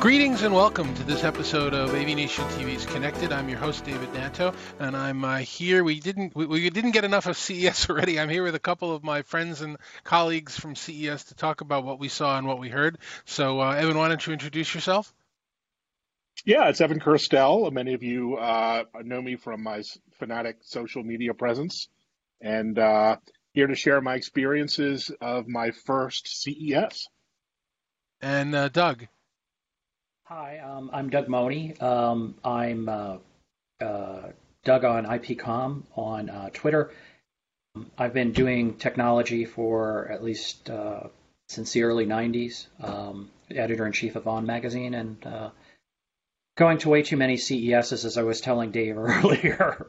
Greetings and welcome to this episode of AV Nation TV's Connected. I'm your host David Danto, and I'm uh, here. We didn't we, we didn't get enough of CES already. I'm here with a couple of my friends and colleagues from CES to talk about what we saw and what we heard. So, uh, Evan, why don't you introduce yourself? Yeah, it's Evan Kirstel. Many of you uh, know me from my Fanatic social media presence, and uh, here to share my experiences of my first CES. And uh, Doug. Hi, um, I'm Doug Mohney. Um, I'm uh, uh, Doug on IPCom on uh, Twitter. I've been doing technology for at least uh, since the early 90s, um, editor in chief of On Magazine, and uh, going to way too many CESs, as I was telling Dave earlier.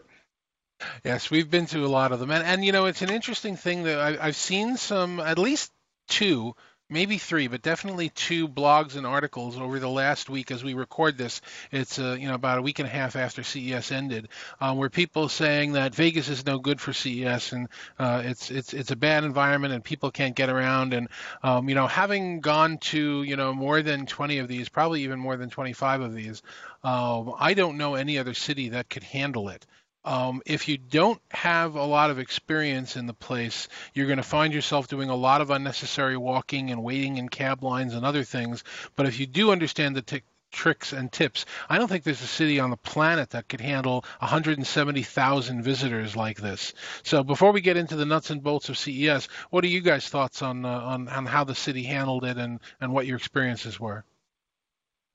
Yes, we've been to a lot of them, and and you know it's an interesting thing that I, I've seen some at least two maybe three, but definitely two blogs and articles over the last week as we record this. It's uh, you know about a week and a half after CES ended, um, where people saying that Vegas is no good for CES and uh, it's it's it's a bad environment and people can't get around. And um, you know, having gone to you know more than 20 of these, probably even more than 25 of these, um, I don't know any other city that could handle it. Um, if you don't have a lot of experience in the place, you're going to find yourself doing a lot of unnecessary walking and waiting in cab lines and other things. But if you do understand the t- tricks and tips, I don't think there's a city on the planet that could handle 170,000 visitors like this. So before we get into the nuts and bolts of CES, what are you guys' thoughts on uh, on, on how the city handled it and, and what your experiences were?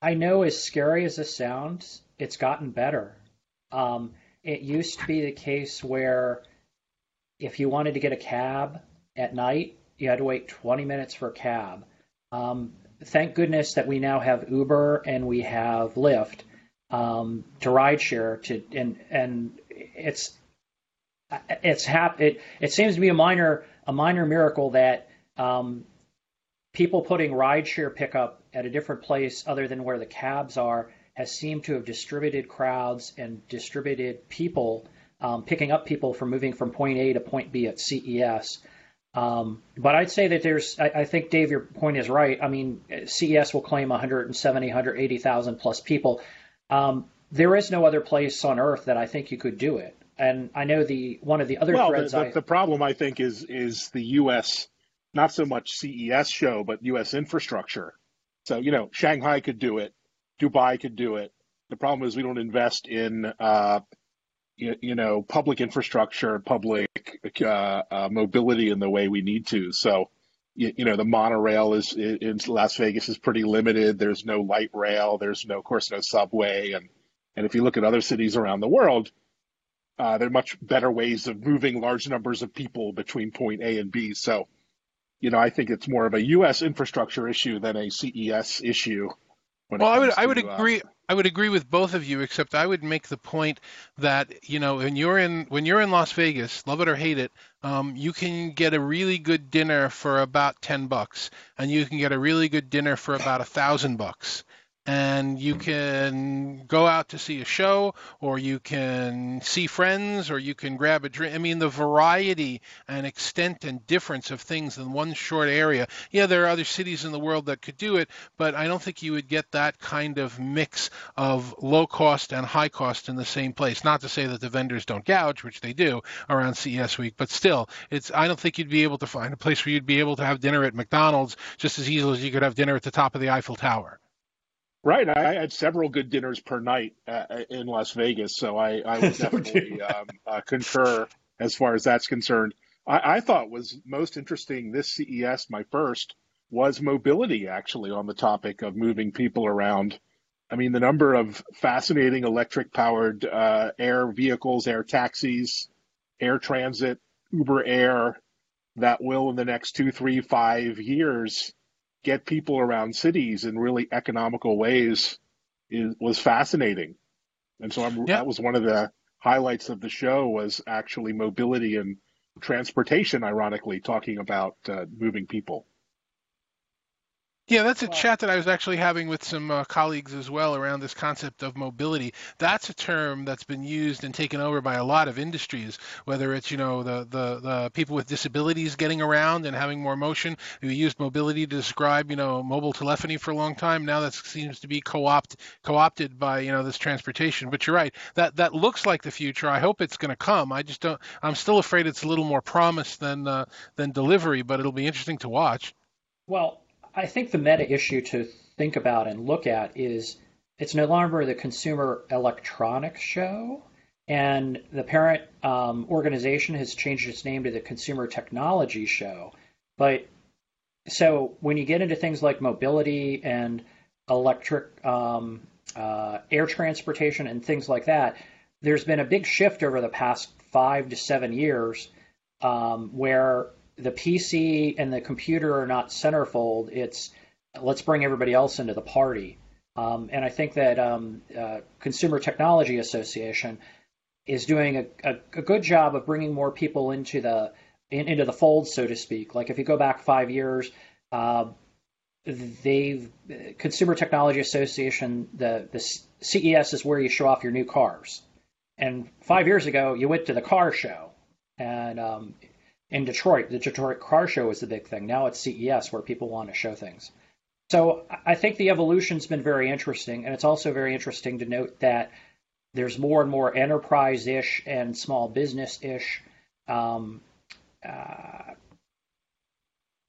I know, as scary as this sounds, it's gotten better. Um, it used to be the case where if you wanted to get a cab at night, you had to wait 20 minutes for a cab. Um, thank goodness that we now have Uber and we have Lyft um, to rideshare to and and it's it's hap- it, it seems to be a minor a minor miracle that um, people putting rideshare pickup at a different place other than where the cabs are has seemed to have distributed crowds and distributed people, um, picking up people from moving from point A to point B at CES. Um, but I'd say that there's, I, I, think Dave, your point is right. I mean, CES will claim 170, 180,000 plus people. Um, there is no other place on earth that I think you could do it. And I know the one of the other well, threads. the, the, I, the problem I think is is the U.S. not so much CES show, but U.S. infrastructure. So you know, Shanghai could do it. Dubai could do it. The problem is we don't invest in, uh, you, you, know, public infrastructure, public uh, uh, mobility in the way we need to. So, you, you, know, the monorail is in Las Vegas is pretty limited. There's no light rail. There's no, of course, no subway. And and if you look at other cities around the world, uh, there are much better ways of moving large numbers of people between point A and B. So, you know, I think it's more of a U.S. infrastructure issue than a CES issue. Well, I would to, I would agree. Uh, I would agree with both of you, except I would make the point that you know when you're in when you're in Las Vegas, love it or hate it, um, you can get a really good dinner for about ten bucks, and you can get a really good dinner for about a thousand bucks and you can go out to see a show or you can see friends or you can grab a drink. I mean, the variety and extent and difference of things in one short area. Yeah, there are other cities in the world that could do it, but I don't think you would get that kind of mix of low cost and high cost in the same place. Not to say that the vendors don't gouge, which they do around CES week, but still, it's I don't think you'd be able to find a place where you'd be able to have dinner at McDonald's just as easily as you could have dinner at the top of the Eiffel Tower. Right. I had several good dinners per night uh, in Las Vegas, so I, I would definitely um, uh, concur as far as that's concerned. I, I, thought was most interesting this CES, my first, was mobility actually on the topic of moving people around. I mean, the number of fascinating electric powered uh, air vehicles, air taxis, air transit, Uber Air that will in the next two, three, five years get people around cities in really economical ways is, was fascinating. And so I'm, yeah. that was one of the highlights of the show was actually mobility and transportation, ironically, talking about uh, moving people. Yeah, that's a chat that I was actually having with some uh, colleagues as well around this concept of mobility. That's a term that's been used and taken over by a lot of industries, whether it's, you know, the, the, the people with disabilities getting around and having more motion. We used mobility to describe, you know, mobile telephony for a long time. Now that seems to be co-opt, co-opted by, you know, this transportation. But you're right. That, that looks like the future. I hope it's going to come. I just don't, I'm still afraid it's a little more promise than, uh, than delivery, but it'll be interesting to watch. Well, I think the meta issue to think about and look at is it's no longer the Consumer Electronics Show, and the parent um, organization has changed its name to the Consumer Technology Show. But so when you get into things like mobility and electric um, uh, air transportation and things like that, there's been a big shift over the past five to seven years um, where the PC and the computer are not centerfold. It's let's bring everybody else into the party. Um, and I think that um, uh, Consumer Technology Association is doing a, a, a, good job of bringing more people into the in, into the fold, so to speak. Like if you go back five years, uh, they've Consumer Technology Association the the CES is where you show off your new cars. And five years ago, you went to the car show, and um, in Detroit, the Detroit Car Show is the big thing. Now it's CES where people want to show things. So I think the evolution's been very interesting, and it's also very interesting to note that there's more and more enterprise-ish and small business-ish um, uh,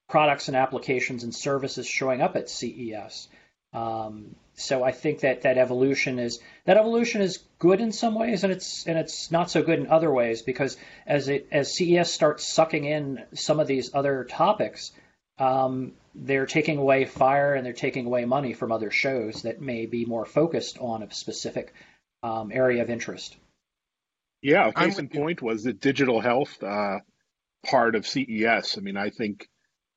products and applications and services showing up at CES. Um, so I think that that evolution is that evolution is good in some ways, and it's and it's not so good in other ways because as it as CES starts sucking in some of these other topics, um, they're taking away fire and they're taking away money from other shows that may be more focused on a specific um, area of interest. Yeah, case in point was the digital health uh, part of CES. I mean, I think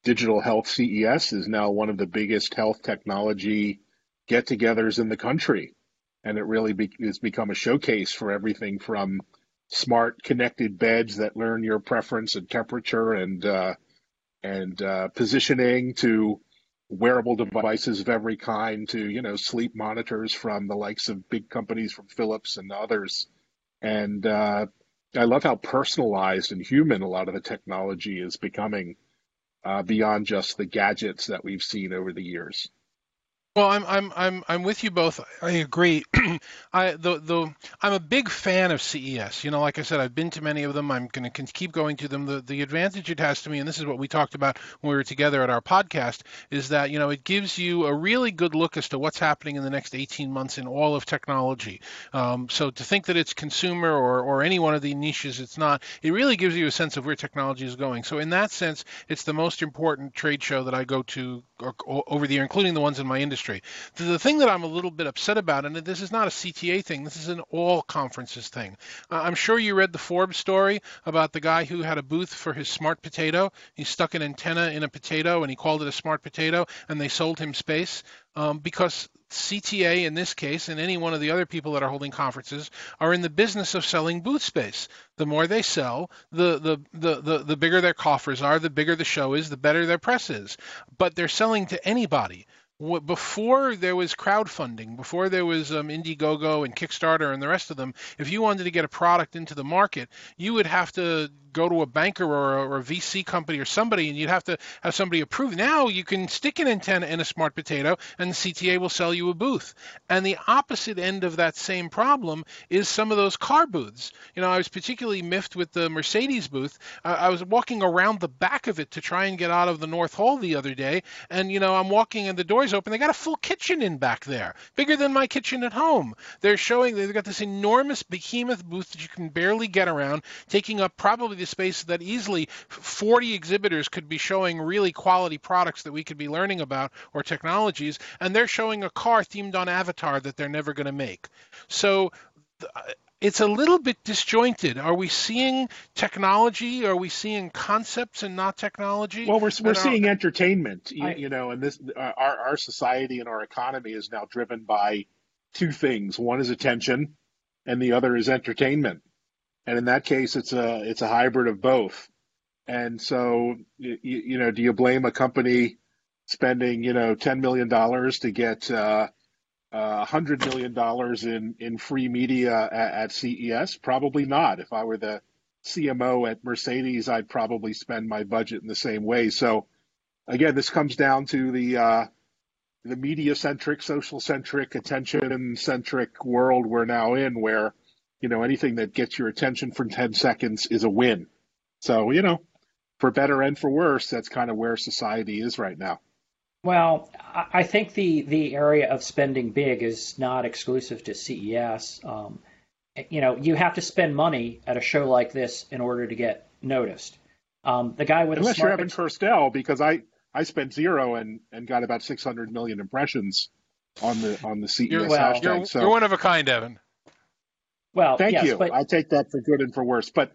digital health CES is now one of the biggest health technology get togethers in the country. And it really be, has become a showcase for everything from smart connected beds that learn your preference and temperature and, uh, and uh, positioning to wearable devices of every kind to, you know, sleep monitors from the likes of big companies from Philips and others. And uh, I love how personalized and human a lot of the technology is becoming uh, beyond just the gadgets that we've seen over the years. Well, I'm I'm I'm I'm with you both. I agree. I the the I'm a big fan of CES. You know, like I said, I've been to many of them. I'm going to keep going to them. The the advantage it has to me, and this is what we talked about when we were together at our podcast, is that you know it gives you a really good look as to what's happening in the next 18 months in all of technology. Um, so to think that it's consumer or or any one of the niches, it's not. It really gives you a sense of where technology is going. So in that sense, it's the most important trade show that I go to over the year, including the ones in my industry. The, the, thing that I'm a little bit upset about, and this is not a CTA thing, this is an all conferences thing. Uh, I'm sure you read the Forbes story about the guy who had a booth for his smart potato. He stuck an antenna in a potato and he called it a smart potato, and they sold him space um, because CTA in this case and any one of the other people that are holding conferences are in the business of selling booth space. The more they sell, the, the, the, the, the bigger their coffers are, the bigger the show is, the better their press is. But they're selling to anybody before there was crowdfunding, before there was um, Indiegogo and Kickstarter and the rest of them, if you wanted to get a product into the market, you would have to go to a banker or a, or a, VC company or somebody, and you'd have to have somebody approve. Now you can stick an antenna in a smart potato, and the CTA will sell you a booth. And the opposite end of that same problem is some of those car booths. You know, I was particularly miffed with the Mercedes booth. Uh, I was walking around the back of it to try and get out of the North Hall the other day, and you know, I'm walking and the doors open. They got a full kitchen in back there, bigger than my kitchen at home. They're showing they've got this enormous behemoth booth that you can barely get around, taking up probably the space that easily 40 exhibitors could be showing really quality products that we could be learning about or technologies, and they're showing a car themed on Avatar that they're never going to make. So it's a little bit disjointed. Are we seeing technology? Are we seeing concepts and not technology? Well, we're we're seeing entertainment. I, you, know, and this uh, our our society and our economy is now driven by two things. One is attention, and the other is entertainment and in that case, it's a it's a hybrid of both. And so, you, you know, do you blame a company spending, you know, $10 million to get uh, uh, $100 million in, in free media at, at CES? Probably not. If I were the CMO at Mercedes, I'd probably spend my budget in the same way. So, again, this comes down to the uh, the media centric, social centric, attention centric world we're now in, where you know anything that gets your attention for ten seconds is a win. So you know, for better and for worse, that's kind of where society is right now. Well, I think the the area of spending big is not exclusive to CES. Um, you know, you have to spend money at a show like this in order to get noticed. Um, the guy with unless you're Evan Kirstel, because I I spent zero and and got about 600 million impressions on the on the CES you're, well, hashtag. You're, so you're one of a kind, Evan. Well, thank yes, you. But, I take that for good and for worse. But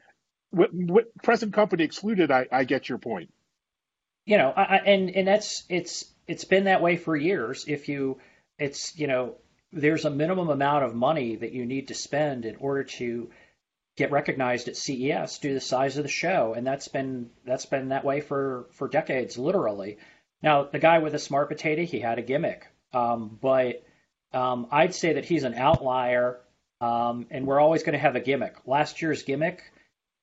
with, with present company excluded, I, I get your point. You know, I, and and that's it's it's been that way for years. If you, it's you know, there's a minimum amount of money that you need to spend in order to get recognized at CES due to the size of the show, and that's been that's been that way for for decades, literally. Now, the guy with the smart potato, he had a gimmick, um, but um, I'd say that he's an outlier, um, and we're always going to have a gimmick. Last year's gimmick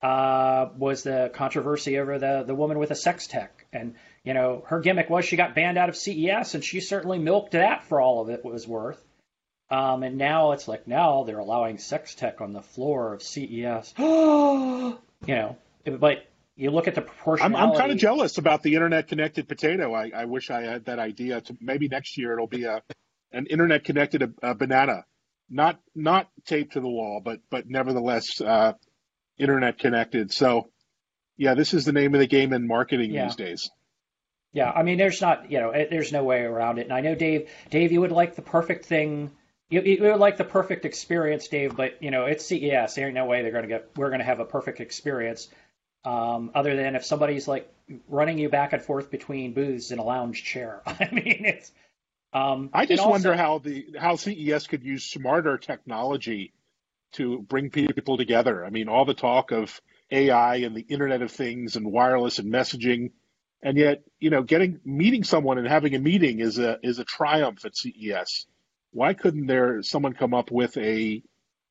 uh, was the controversy over the the woman with a sex tech, and you know her gimmick was she got banned out of CES, and she certainly milked that for all of it was worth. Um, and now it's like now they're allowing sex tech on the floor of CES. you know, but you look at the proportionality. I'm, I'm kind of jealous about the internet connected potato. I, I wish I had that idea. To maybe next year it'll be a an internet connected a, uh, a banana, not not taped to the wall, but but nevertheless uh, internet connected. So yeah, this is the name of the game in marketing Yeah. these days. Yeah, I mean, there's not, you know, there's no way around it. And I know, Dave, Dave, you would like the perfect thing. You, you would like the perfect experience, Dave, but you know, it's CES. There ain't no way they're going to get. We're going to have a perfect experience, um, other than if somebody's like running you back and forth between booths in a lounge chair. I mean, it's. Um, I just also- wonder how the how CES could use smarter technology to bring people together. I mean, all the talk of AI and the Internet of Things and wireless and messaging, and yet you know, getting meeting someone and having a meeting is a is a triumph at CES. Why couldn't there someone come up with a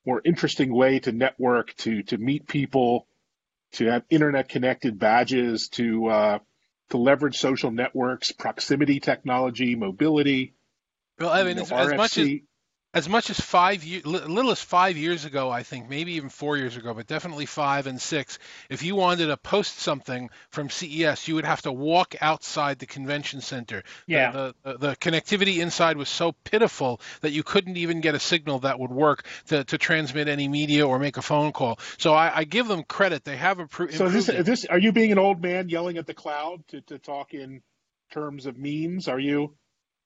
more interesting way to network, to to meet people, to have internet connected badges, to uh, to leverage social networks, proximity technology, mobility. Well, I mean, you as, know, as much as. As much as five years, little as five years ago, I think, maybe even four years ago, but definitely five and six. If you wanted to post something from CES, you would have to walk outside the convention center. Yeah. The, the, the connectivity inside was so pitiful that you couldn't even get a signal that would work to, to transmit any media or make a phone call. So I, I give them credit; they have appro- So this, it. this are you being an old man yelling at the cloud to, to talk in terms of memes? Are you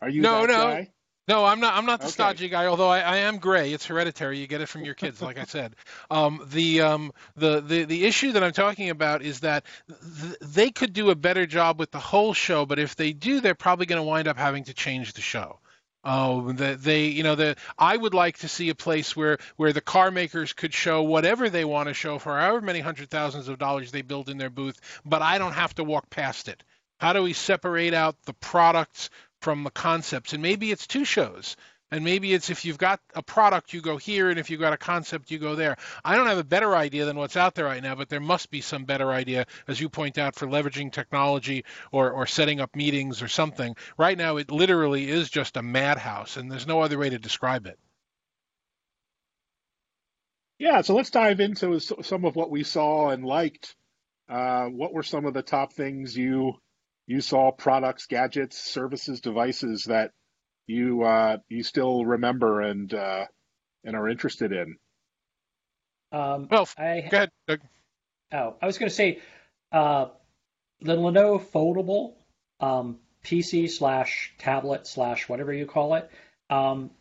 are you No, that no. guy? No, I'm not. I'm not the Okay. stodgy guy. Although I, I am gray. It's hereditary. You get it from your kids, like I said. Um, the, um, the the the issue that I'm talking about is that th- they could do a better job with the whole show, but if they do, they're probably going to wind up having to change the show. Oh, that they, you know, the I would like to see a place where where the car makers could show whatever they want to show for however many hundred thousands of dollars they build in their booth, but I don't have to walk past it. How do we separate out the products from the concepts? And maybe it's two shows. And maybe it's if you've got a product, you go here, and if you've got a concept, you go there. I don't have a better idea than what's out there right now, but there must be some better idea, as you point out, for leveraging technology or, or setting up meetings or something. Right now, it literally is just a madhouse, and there's no other way to describe it. Yeah, so let's dive into some of what we saw and liked. Uh, what were some of the top things you you saw? Products, gadgets, services, devices that you uh, you still remember and uh, and are interested in. Um, Well, I, Go ahead. Doug. Oh, I was going to say uh, the Lenovo foldable um, PC slash tablet slash whatever you call it. Um,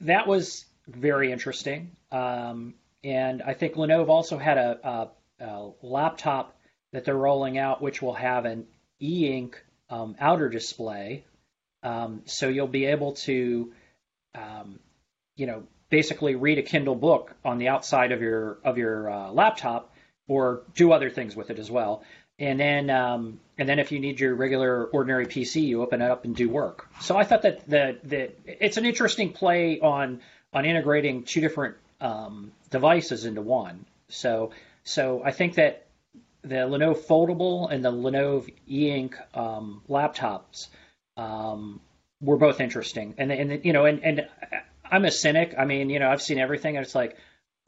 that was very interesting. Um, and I think Lenovo also had a, a, a laptop that they're rolling out, which will have an e-ink um, outer display. Um, so you'll be able to, um, you know, basically read a Kindle book on the outside of your of your uh, laptop or do other things with it as well. and then um, and then if you need your regular ordinary PC, you open it up and do work. So I thought that the, the it's an interesting play on on integrating two different um, devices into one. So so I think that the Lenovo Foldable and the Lenovo E-Ink um, laptops um, were both interesting, and and you know and and I'm a cynic. I mean, you know, I've seen everything, and it's like,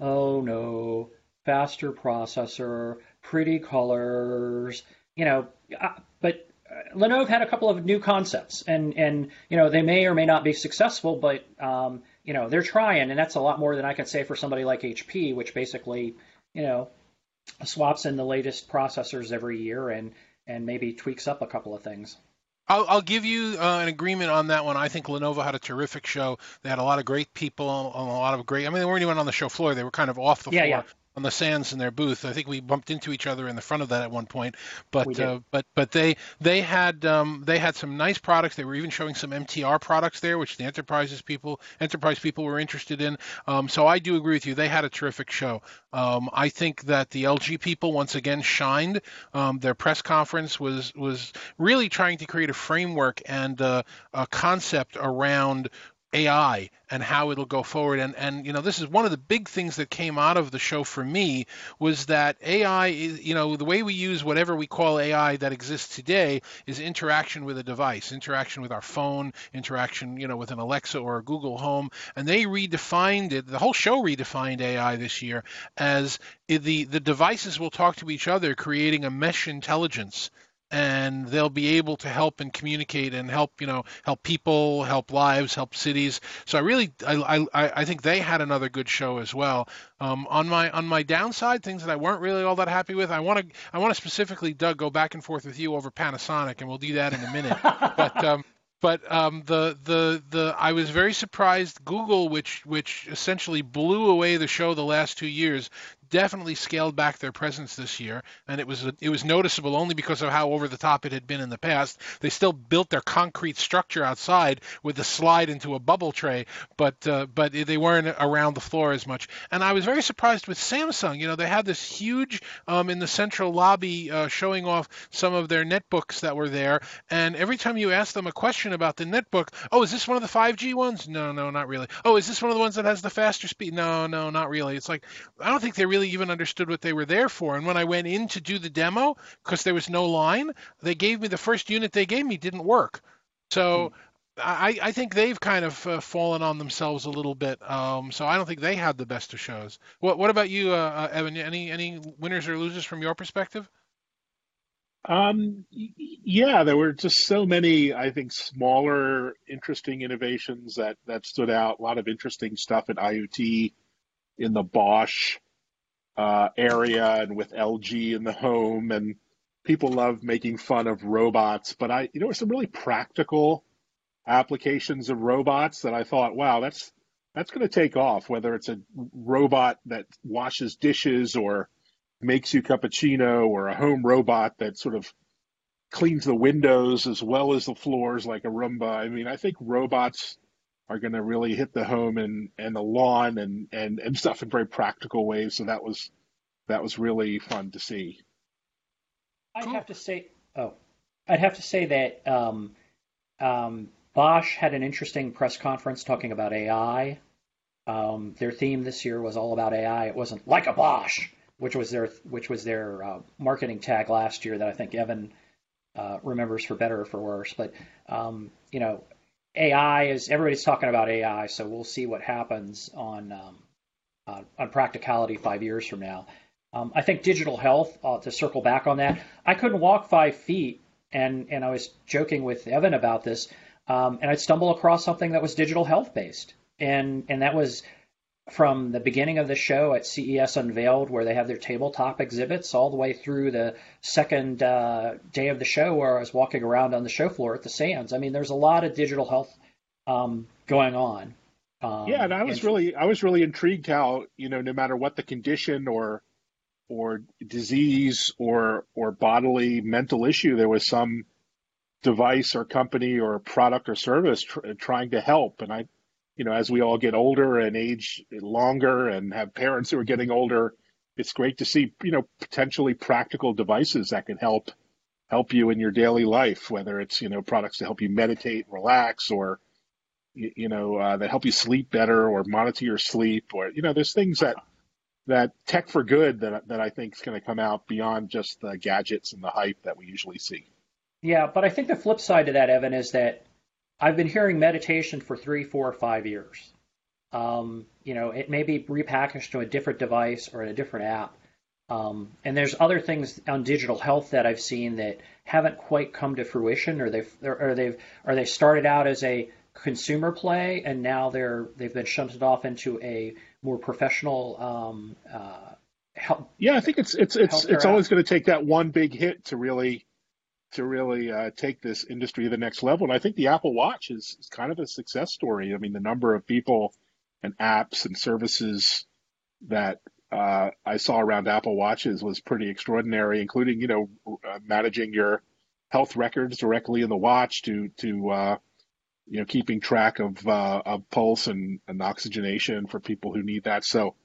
oh no, faster processor, pretty colors, you know. But uh, Lenovo had a couple of new concepts, and and you know they may or may not be successful, but um, you know they're trying, and that's a lot more than I can say for somebody like HP, which basically, you know, swaps in the latest processors every year and and maybe tweaks up a couple of things. I'll, I'll give you uh, an agreement on that one. I think Lenovo had a terrific show. They had a lot of great people, a lot of great. I mean, they weren't even on the show floor; they were kind of off the yeah, floor. Yeah on the sands in their booth. I think we bumped into each other in the front of that at one point. But uh, but but they they had um, they had some nice products. They were even showing some MTR products there, which the enterprises people enterprise people were interested in. Um, so I do agree with you. They had a terrific show. Um, I think that the LG people once again shined. Um, their press conference was was really trying to create a framework and uh, a concept around AI and how it'll go forward. And and you know, this is one of the big things that came out of the show for me was that AI is, you know, the way we use whatever we call AI that exists today is interaction with a device, interaction with our phone, interaction, you know, with an Alexa or a Google Home. And they redefined it. The whole show redefined AI this year as the the devices will talk to each other, creating a mesh intelligence and they'll be able to help and communicate and help you know help people help lives help cities so i really i i, I think they had another good show as well um, on my on my downside things that i weren't really all that happy with i want to i want to specifically doug go back and forth with you over panasonic and we'll do that in a minute but um, but um, the the the I was very surprised. Google, which which essentially blew away the show the last two years, definitely scaled back their presence this year, and it was it was noticeable only because of how over the top it had been in the past. They still built their concrete structure outside with the slide into a bubble tray, but uh, but they weren't around the floor as much. And I was very surprised with Samsung. You know, they had this huge um, in the central lobby uh, showing off some of their netbooks that were there, and every time you asked them a question about the netbook, oh, is this one of the 5G ones? No, no, not really. Oh, is this one of the ones that has the faster speed? No, no, not really. It's like I don't think they really really even understood what they were there for. And when I went in to do the demo, because there was no line, they gave me the first unit they gave me didn't work. So hmm. I, I, think they've kind of uh, fallen on themselves a little bit. Um, so I don't think they had the best of shows. What What about you, uh, uh Evan? Any any winners or losers from your perspective? Um, yeah, there were just so many, I think, smaller, interesting innovations that that stood out. A lot of interesting stuff at IoT in the Bosch uh, area and with LG in the home, and people love making fun of robots. But I, you know, some really practical applications of robots that I thought, wow, that's that's going to take off. Whether it's a robot that washes dishes or makes you cappuccino, or a home robot that sort of cleans the windows as well as the floors like a Roomba. I mean, I think robots are going to really hit the home and, and the lawn and, and, and stuff in very practical ways. So that was that was really fun to see. I'd have to say, oh, I'd have to say that um, um, Bosch had an interesting press conference talking about AI. Um, their theme this year was all about AI. It wasn't like a Bosch, which was their which was their uh, marketing tag last year that I think Evan uh, remembers for better or for worse. But um, you know, AI is everybody's talking about AI, so we'll see what happens on um, uh, on practicality five years from now. Um, I think digital health. Uh, to circle back on that, I couldn't walk five feet, and and I was joking with Evan about this, um, and I'd stumble across something that was digital health based, and and that was from the beginning of the show at CES Unveiled, where they have their tabletop exhibits, all the way through the second uh, day of the show, where I was walking around on the show floor at the Sands. I mean, there's a lot of digital health um, going on. Um, yeah, and I was and, really, I was really intrigued how you know, no matter what the condition or or disease or or bodily mental issue, there was some device or company or product or service tr- trying to help. And I you know, as we all get older and age longer and have parents who are getting older, it's great to see you know potentially practical devices that can help help you in your daily life, whether it's you know products to help you meditate, relax, or you, know uh, that help you sleep better or monitor your sleep, or you know there's things that that tech for good that that I think is going to come out beyond just the gadgets and the hype that we usually see. Yeah, but I think the flip side to that, Evan, is that I've been hearing meditation for three, four, five years. Um, you know, it may be repackaged to a different device or a different app. Um, and there's other things on digital health that I've seen that haven't quite come to fruition, or they've or they've or they started out as a consumer play, and now they're they've been shunted off into a more professional. Um, uh, help, yeah, I think it's it's it's it's always going to take that one big hit to really to really uh, take this industry to the next level. And I think the Apple Watch is, is kind of a success story. I mean, the number of people and apps and services that uh, I saw around Apple Watches was pretty extraordinary, including you know uh, managing your health records directly in the watch to to uh, you know keeping track of uh, of pulse and, and oxygenation for people who need that. So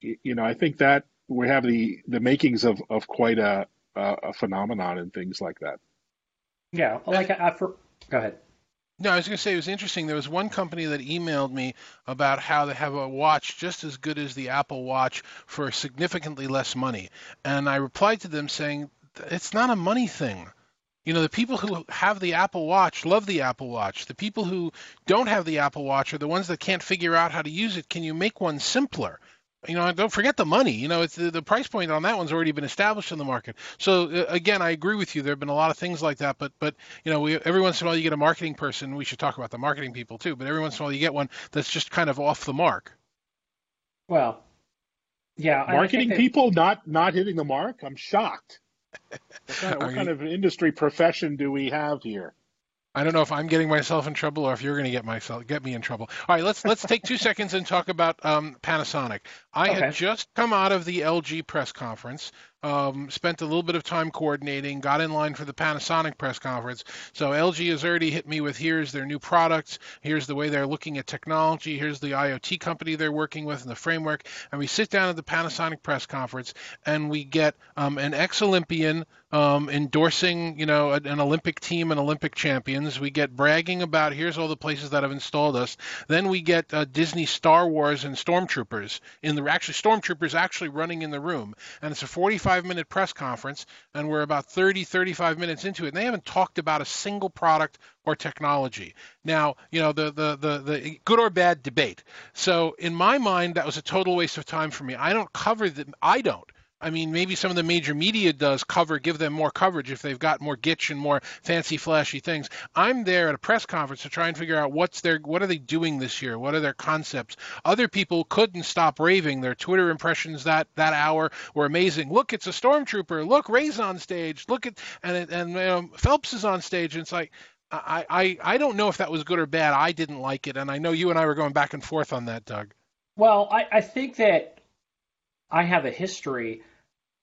you know I think that we have the the makings of of quite a a phenomenon and things like that. Yeah, like I, I for, go ahead. No, I was going to say it was interesting. There was one company that emailed me about how they have a watch just as good as the Apple Watch for significantly less money. And I replied to them saying, it's not a money thing. You know, the people who have the Apple Watch love the Apple Watch. The people who don't have the Apple Watch are the ones that can't figure out how to use it. Can you make one simpler? You know, don't forget the money. You know, it's the, the price point on that one's already been established in the market. So uh, again, I agree with you. There have been a lot of things like that, but but you know, we, every once in a while you get a marketing person. We should talk about the marketing people too. But every once in a while you get one that's just kind of off the mark. Well, yeah, marketing people not not hitting the mark. I'm shocked. What kind, of, what kind of industry profession do we have here? I don't know if I'm getting myself in trouble or if you're going to get myself get me in trouble. All right, let's let's take two seconds and talk about um, Panasonic. I okay. had just come out of the LG press conference um, spent a little bit of time coordinating, got in line for the Panasonic press conference. So LG has already hit me with here's their new products, here's the way they're looking at technology, here's the IoT company they're working with and the framework. And we sit down at the Panasonic press conference and we get um, an ex-Olympian um, endorsing, you know, an Olympic team and Olympic champions. We get bragging about here's all the places that have installed us. Then we get uh, Disney Star Wars and Stormtroopers in the actually Stormtroopers actually running in the room, and it's a 45 45 minute press conference, and we're about 30, 35 minutes into it, and they haven't talked about a single product or technology. Now, you know, the, the, the, the good or bad debate. So in my mind, that was a total waste of time for me. I don't cover them. I don't. I mean, maybe some of the major media does cover, give them more coverage if they've got more gitch and more fancy, flashy things. I'm there at a press conference to try and figure out what's their, what are they doing this year? What are their concepts? Other people couldn't stop raving. Their Twitter impressions that that hour were amazing. Look, it's a stormtrooper. Look, Ray's on stage. Look at and and you know, Phelps is on stage. And it's like. I, I, I don't know if that was good or bad. I didn't like it, and I know you and I were going back and forth on that, Doug. Well, I, I think that I have a history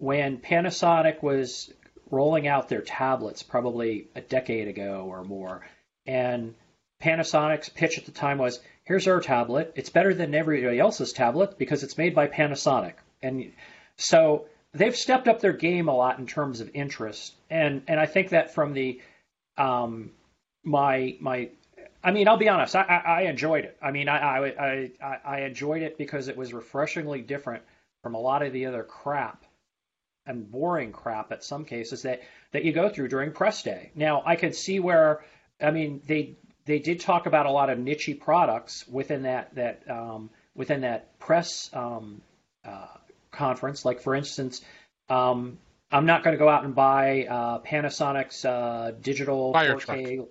when Panasonic was rolling out their tablets probably a decade ago or more, and Panasonic's pitch at the time was, "Here's our tablet. It's better than everybody else's tablet because it's made by Panasonic." And so they've stepped up their game a lot in terms of interest, and and I think that from the um, my my I mean, I'll be honest. I, I, I enjoyed it. I mean, I, I I I enjoyed it because it was refreshingly different from a lot of the other crap and boring crap at some cases that that you go through during press day. Now, I could see where I mean they they did talk about a lot of niche products within that that um, within that press um, uh, conference. Like for instance, um, I'm not going to go out and buy uh, Panasonic's uh, digital fire 4K truck.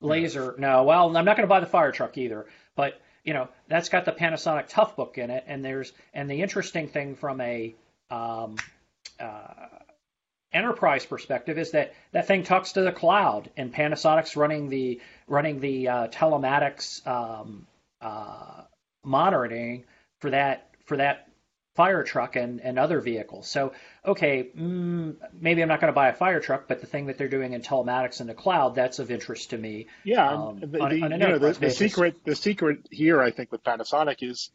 laser. No, well, I'm not going to buy the fire truck either. But you know that's got the Panasonic Toughbook in it, and there's and the interesting thing from a um, enterprise perspective is that that thing talks to the cloud, and Panasonic's running the running the uh, telematics um, uh, monitoring for that for that fire truck and, and other vehicles. So, okay, mm, maybe I'm not going to buy a fire truck, but the thing that they're doing in telematics in the cloud, that's of interest to me. Yeah, um, the, on, the, on you know, the, the secret the secret here, I think, with Panasonic is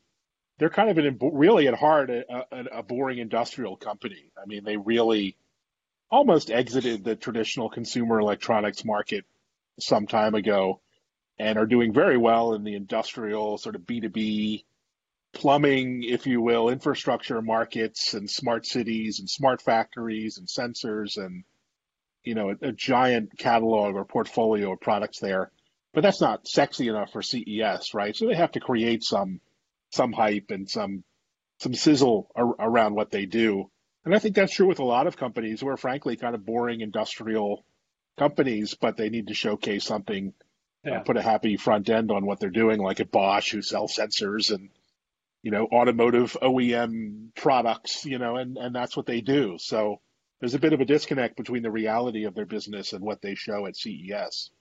they're kind of an really at heart a, a, boring industrial company. I mean, they really almost exited the traditional consumer electronics market some time ago and are doing very well in the industrial sort of B2B plumbing, if you will, infrastructure markets and smart cities and smart factories and sensors and you know a, a giant catalog or portfolio of products there. But that's not sexy enough for CES, right? So they have to create some some hype and some some sizzle ar- around what they do. And I think that's true with a lot of companies who are frankly kind of boring industrial companies, but they need to showcase something, yeah. uh, put a happy front end on what they're doing, like at Bosch, who sell sensors and you know automotive OEM products, you know, and and that's what they do. So there's a bit of a disconnect between the reality of their business and what they show at CES.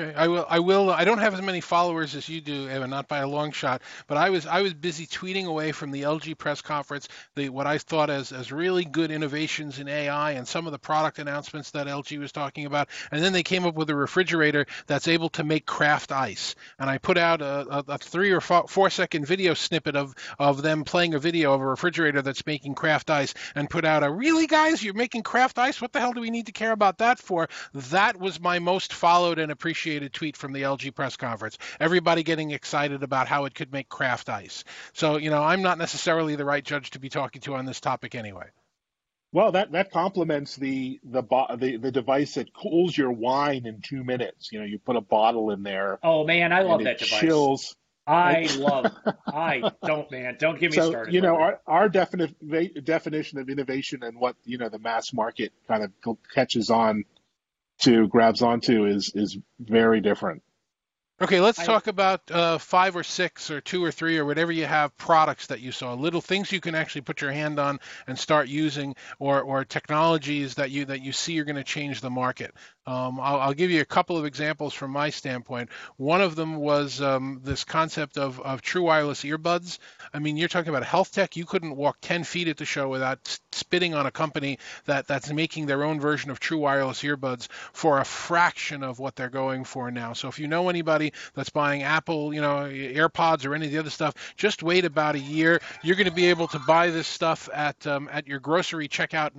Okay, I will. I will. I don't have as many followers as you do, Evan, not by a long shot. But I was I was busy tweeting away from the LG press conference the what I thought as as really good innovations in AI and some of the product announcements that LG was talking about. And then they came up with a refrigerator that's able to make craft ice. And I put out a, a, a three or four, four second video snippet of of them playing a video of a refrigerator that's making craft ice, and put out a really guys, you're making craft ice. What the hell do we need to care about that for? That was my most followed and appreciated appreciated tweet from the LG press conference. Everybody getting excited about how it could make craft ice. So, you know, I'm not necessarily the right judge to be talking to on this topic anyway. Well, that that complements the the the the device that cools your wine in two minutes. You know, you put a bottle in there. Oh man, I love that device. Chills. I love. I don't, man. Don't get me so, started. You know, our our defini- definition of innovation and what you know the mass market kind of catches on to grabs onto is is very different. Okay, let's I, talk about uh, five or six or two or three or whatever you have products that you saw, little things you can actually put your hand on and start using, or or technologies that you that you see are going to change the market. Um, I'll, I'll, give you a couple of examples from my standpoint. One of them was um, this concept of, of true wireless earbuds. I mean, you're talking about health tech. You couldn't walk 10 feet at the show without spitting on a company that, that's making their own version of true wireless earbuds for a fraction of what they're going for now. So if you know anybody that's buying Apple, you know, AirPods or any of the other stuff, just wait about a year. You're going to be able to buy this stuff at um, at your grocery checkout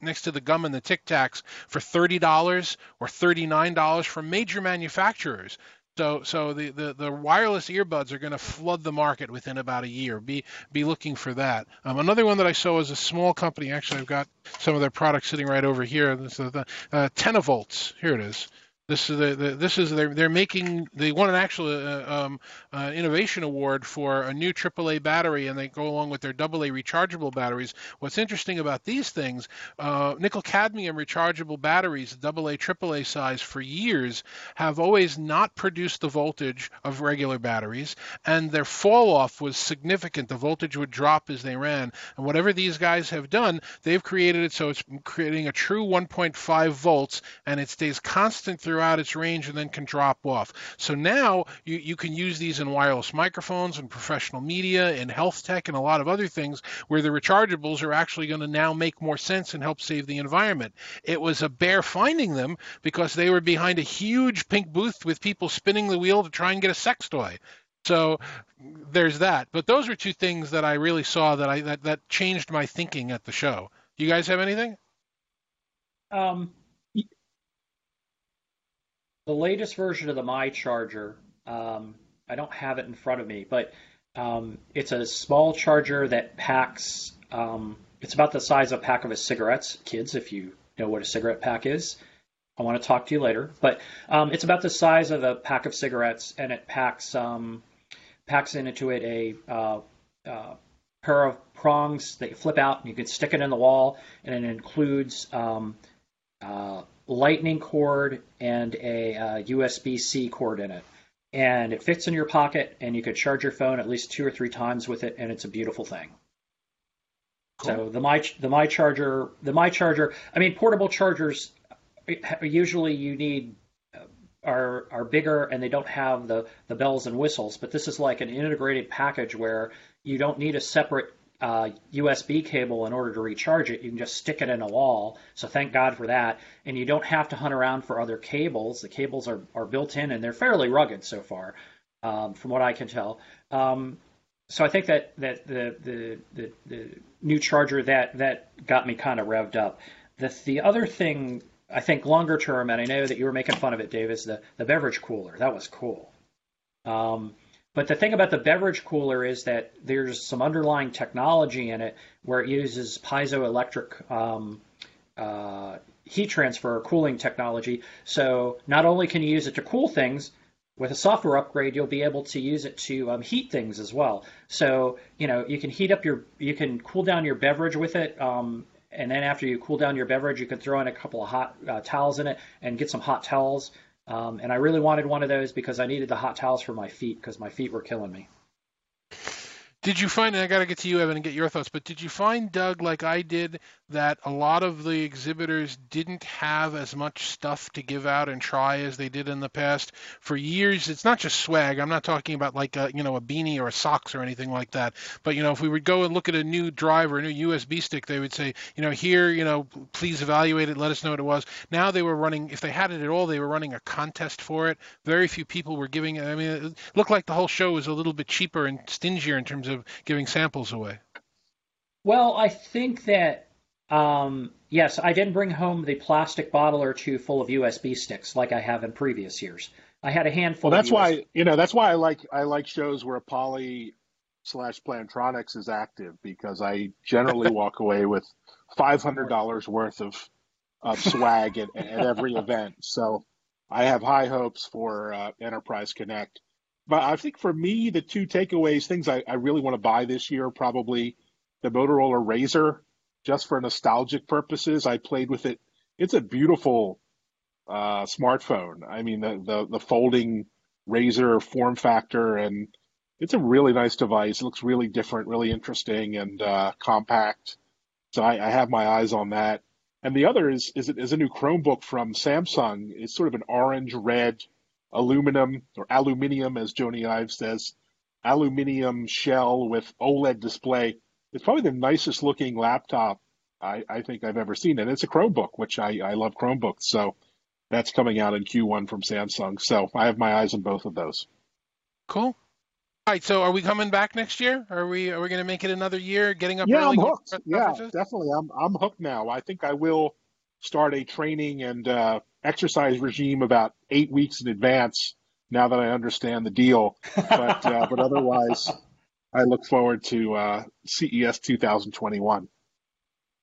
next to the gum and the Tic Tacs for thirty dollars or $39 from major manufacturers. So, so the, the, the wireless earbuds are going to flood the market within about a year. Be be looking for that. Um, another one that I saw is a small company. Actually, I've got some of their products sitting right over here. This is the uh, Tenavolts. Here it is. This is the, the, this is they're they're making they won an actual uh, um, uh, innovation award for a new AAA battery, and they go along with their AA rechargeable batteries. What's interesting about these things, uh, nickel cadmium rechargeable batteries, AA AAA size for years, have always not produced the voltage of regular batteries, and their fall off was significant. The voltage would drop as they ran, and whatever these guys have done, they've created it so it's creating a true 1.5 volts, and it stays constant through throughout its range and then can drop off. So now you, you can use these in wireless microphones and professional media and health tech and a lot of other things where the rechargeables are actually going to now make more sense and help save the environment. It was a bear finding them because they were behind a huge pink booth with people spinning the wheel to try and get a sex toy. So there's that. But those are two things that I really saw that I that, that changed my thinking at the show. You guys have anything? Um, the latest version of the My Charger. Um, I don't have it in front of me, but um, it's a small charger that packs. Um, it's about the size of a pack of a cigarettes, kids. If you know what a cigarette pack is, I want to talk to you later. But um, it's about the size of a pack of cigarettes, and it packs um, packs into it a uh, uh, pair of prongs that you flip out, and you can stick it in the wall, and it includes um, uh, lightning cord and a uh, USB-C cord in it. And it fits in your pocket, and you could charge your phone at least two or three times with it, and it's a beautiful thing. Cool. So the my the my charger the my charger I mean portable chargers usually you need uh, are are bigger and they don't have the the bells and whistles but this is like an integrated package where you don't need a separate uh, USB cable in order to recharge it. You can just stick it in a wall. So thank God for that. And you don't have to hunt around for other cables. The cables are, are built in and they're fairly rugged so far, um, from what I can tell. Um, so I think that that the the the, the new Charger that that got me kind of revved up. The the other thing I think longer term, and I know that you were making fun of it, Dave, is the the beverage cooler. That was cool. Um, but the thing about the beverage cooler is that there's some underlying technology in it where it uses piezoelectric um, uh, heat transfer or cooling technology. So not only can you use it to cool things, with a software upgrade, you'll be able to use it to um, heat things as well. So you know you can heat up your, you can cool down your beverage with it, um, and then after you cool down your beverage, you can throw in a couple of hot uh, towels in it and get some hot towels. Um, and I really wanted one of those because I needed the hot towels for my feet because my feet were killing me. Did you find, and I got to get to you, Evan, and get your thoughts, but did you find, Doug, like I did, that a lot of the exhibitors didn't have as much stuff to give out and try as they did in the past? For years, it's not just swag. I'm not talking about like a, you know, a beanie or a socks or anything like that. But, you know, if we would go and look at a new drive or a new USB stick, they would say, you know, here, you know, please evaluate it, let us know what it was. Now they were running, if they had it at all, they were running a contest for it. Very few people were giving, it. I mean, it looked like the whole show was a little bit cheaper and stingier in terms of of giving samples away? Well, I think that um, yes, I didn't bring home the plastic bottle or two full of USB sticks like I have in previous years. I had a handful. Well, that's why you know that's why I like I like shows where Poly slash Plantronics is active because I generally walk away with five hundred dollars worth of of swag at, at every event. So I have high hopes for uh, Enterprise Connect but I think for me, the two takeaways, things I, I really want to buy this year, probably the Motorola Razr, just for nostalgic purposes. I played with it. It's a beautiful uh, smartphone. I mean, the, the, the folding Razr form factor, and it's a really nice device. It looks really different, really interesting, and uh, compact. So I, I, have my eyes on that. And the other is is, is a new Chromebook from Samsung. It's sort of an orange red aluminum or aluminium, as Jony Ives says, aluminium shell with OLED display. It's probably the nicest looking laptop I, I think I've ever seen. And it's a Chromebook, which I, I love Chromebooks. So that's coming out in Q1 from Samsung. So I have my eyes on both of those. Cool. All right, so are we coming back next year? Are we are we going to make it another year? Getting up yeah, early? I'm hooked. Yeah, definitely. I'm I'm hooked now. I think I will start a training and uh, exercise regime about eight weeks in advance. Now that I understand the deal, but uh, but otherwise, I look forward to uh, CES 2021.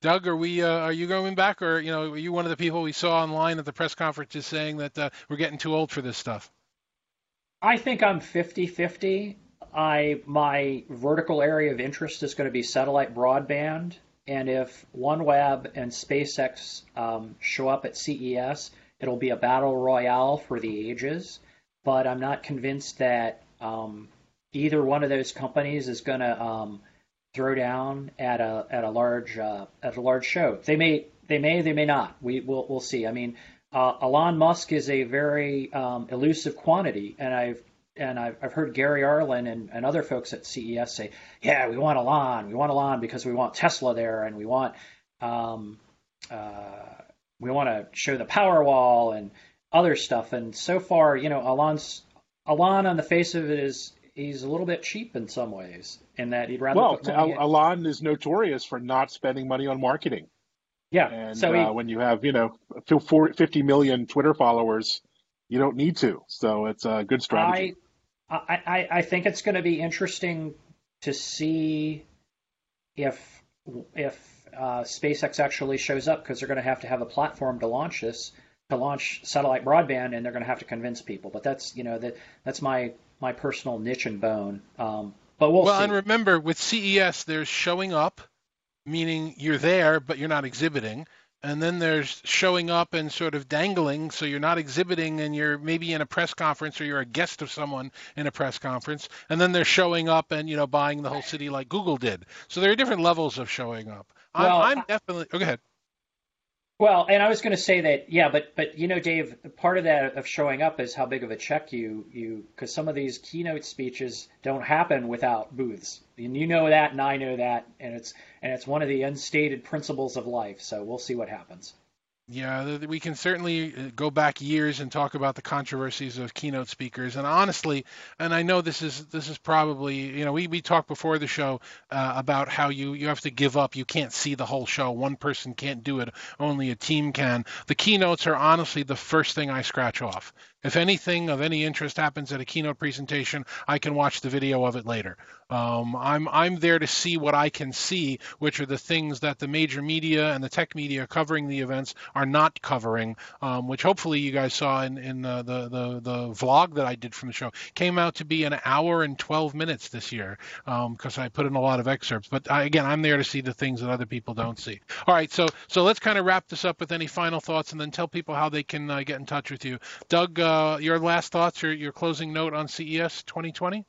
Doug, are we? Uh, are you going back, or you know, are you one of the people we saw online at the press conference just saying that uh, we're getting too old for this stuff? I think I'm 50-50. I my vertical area of interest is going to be satellite broadband, and if OneWeb and SpaceX um, show up at CES, It'll be a battle royale for the ages, but I'm not convinced that um, either one of those companies is going to um, throw down at a at a large uh, at a large show. They may they may they may not. We will we'll see. I mean, uh, Elon Musk is a very um, elusive quantity, and I've and I've, I've heard Gary Arlen and, and other folks at CES say, yeah, we want Elon, we want Elon because we want Tesla there, and we want um, uh, we want to show the Powerwall and other stuff. And so far, you know, Elon's Elon on the face of it is he's a little bit cheap in some ways, in that he'd rather. Well, Elon is notorious for not spending money on marketing. Yeah. And so he, uh, when you have you know 50 million Twitter followers, you don't need to. So it's a good strategy. I I, think it's going to be interesting to see if if uh, SpaceX actually shows up because they're going to have to have a platform to launch this, to launch satellite broadband, and they're going to have to convince people. But that's you know that that's my my personal niche and bone. Um, but we'll, well see. and remember with CES, there's showing up, meaning you're there but you're not exhibiting. And then there's showing up and sort of dangling, so you're not exhibiting and you're maybe in a press conference or you're a guest of someone in a press conference. And then they're showing up and, you know, buying the whole city like Google did. So there are different levels of showing up. Well, I'm, I'm definitely. Oh, go ahead. Well, and I was going to say that, yeah, but but you know, Dave, part of that of showing up is how big of a check you you because some of these keynote speeches don't happen without booths, and you know that, and I know that, and it's and it's one of the unstated principles of life. So we'll see what happens. Yeah, we can certainly uh, go back years and talk about the controversies of keynote speakers. And honestly, and I know this is this is probably you know we, we talked before the show uh, about how you you have to give up. You can't see the whole show. One person can't do it. Only a team can. The keynotes are honestly the first thing I scratch off. If anything of any interest happens at a keynote presentation, I can watch the video of it later. Um, I'm I'm there to see what I can see, which are the things that the major media and the tech media covering the events are not covering. Um, which hopefully you guys saw in in the, the, the the vlog that I did from the show came out to be an hour and 12 minutes this year because um, I put in a lot of excerpts. But I, again, I'm there to see the things that other people don't see. All right, so so let's kind of wrap this up with any final thoughts and then tell people how they can uh, get in touch with you. Doug. Uh, uh, your last thoughts or your closing note on CES 2020?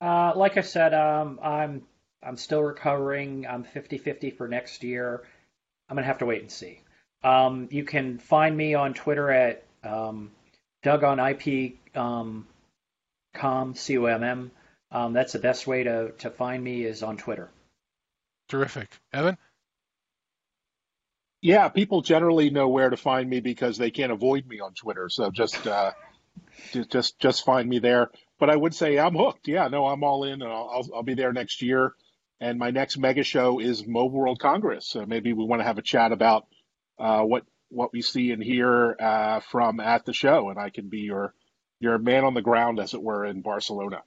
Uh, like I said, um, I'm I'm still recovering. I'm 50-50 for next year. I'm gonna have to wait and see. Um, you can find me on Twitter at um, Doug on IP um, com c o m m. Um, that's the best way to to find me is on Twitter. Terrific, Evan. Yeah, people generally know where to find me because they can't avoid me on Twitter. So just uh, just just find me there. But I would say I'm hooked. Yeah, no, I'm all in. And I'll, I'll be there next year. And my next mega show is Mobile World Congress. So maybe we want to have a chat about uh, what what we see and hear uh, from at the show, and I can be your your man on the ground, as it were, in Barcelona.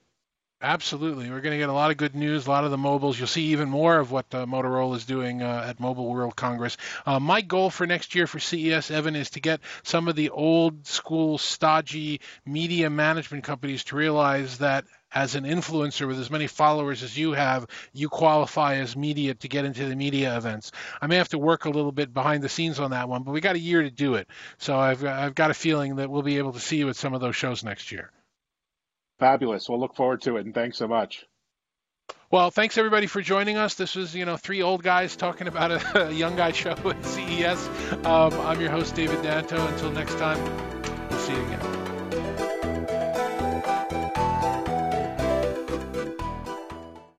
Absolutely. We're going to get a lot of good news, a lot of the mobiles. You'll see even more of what uh, Motorola is doing uh, at Mobile World Congress. Uh, my goal for next year for CES, Evan, is to get some of the old school, stodgy media management companies to realize that as an influencer with as many followers as you have, you qualify as media to get into the media events. I may have to work a little bit behind the scenes on that one, but we got a year to do it. So I've, I've got a feeling that we'll be able to see you at some of those shows next year. Fabulous. We'll look forward to it, and thanks so much. Well, thanks everybody for joining us. This was, you know, three old guys talking about a, a young guy show at CES. Um, I'm your host, David Danto. Until next time, we'll see you again.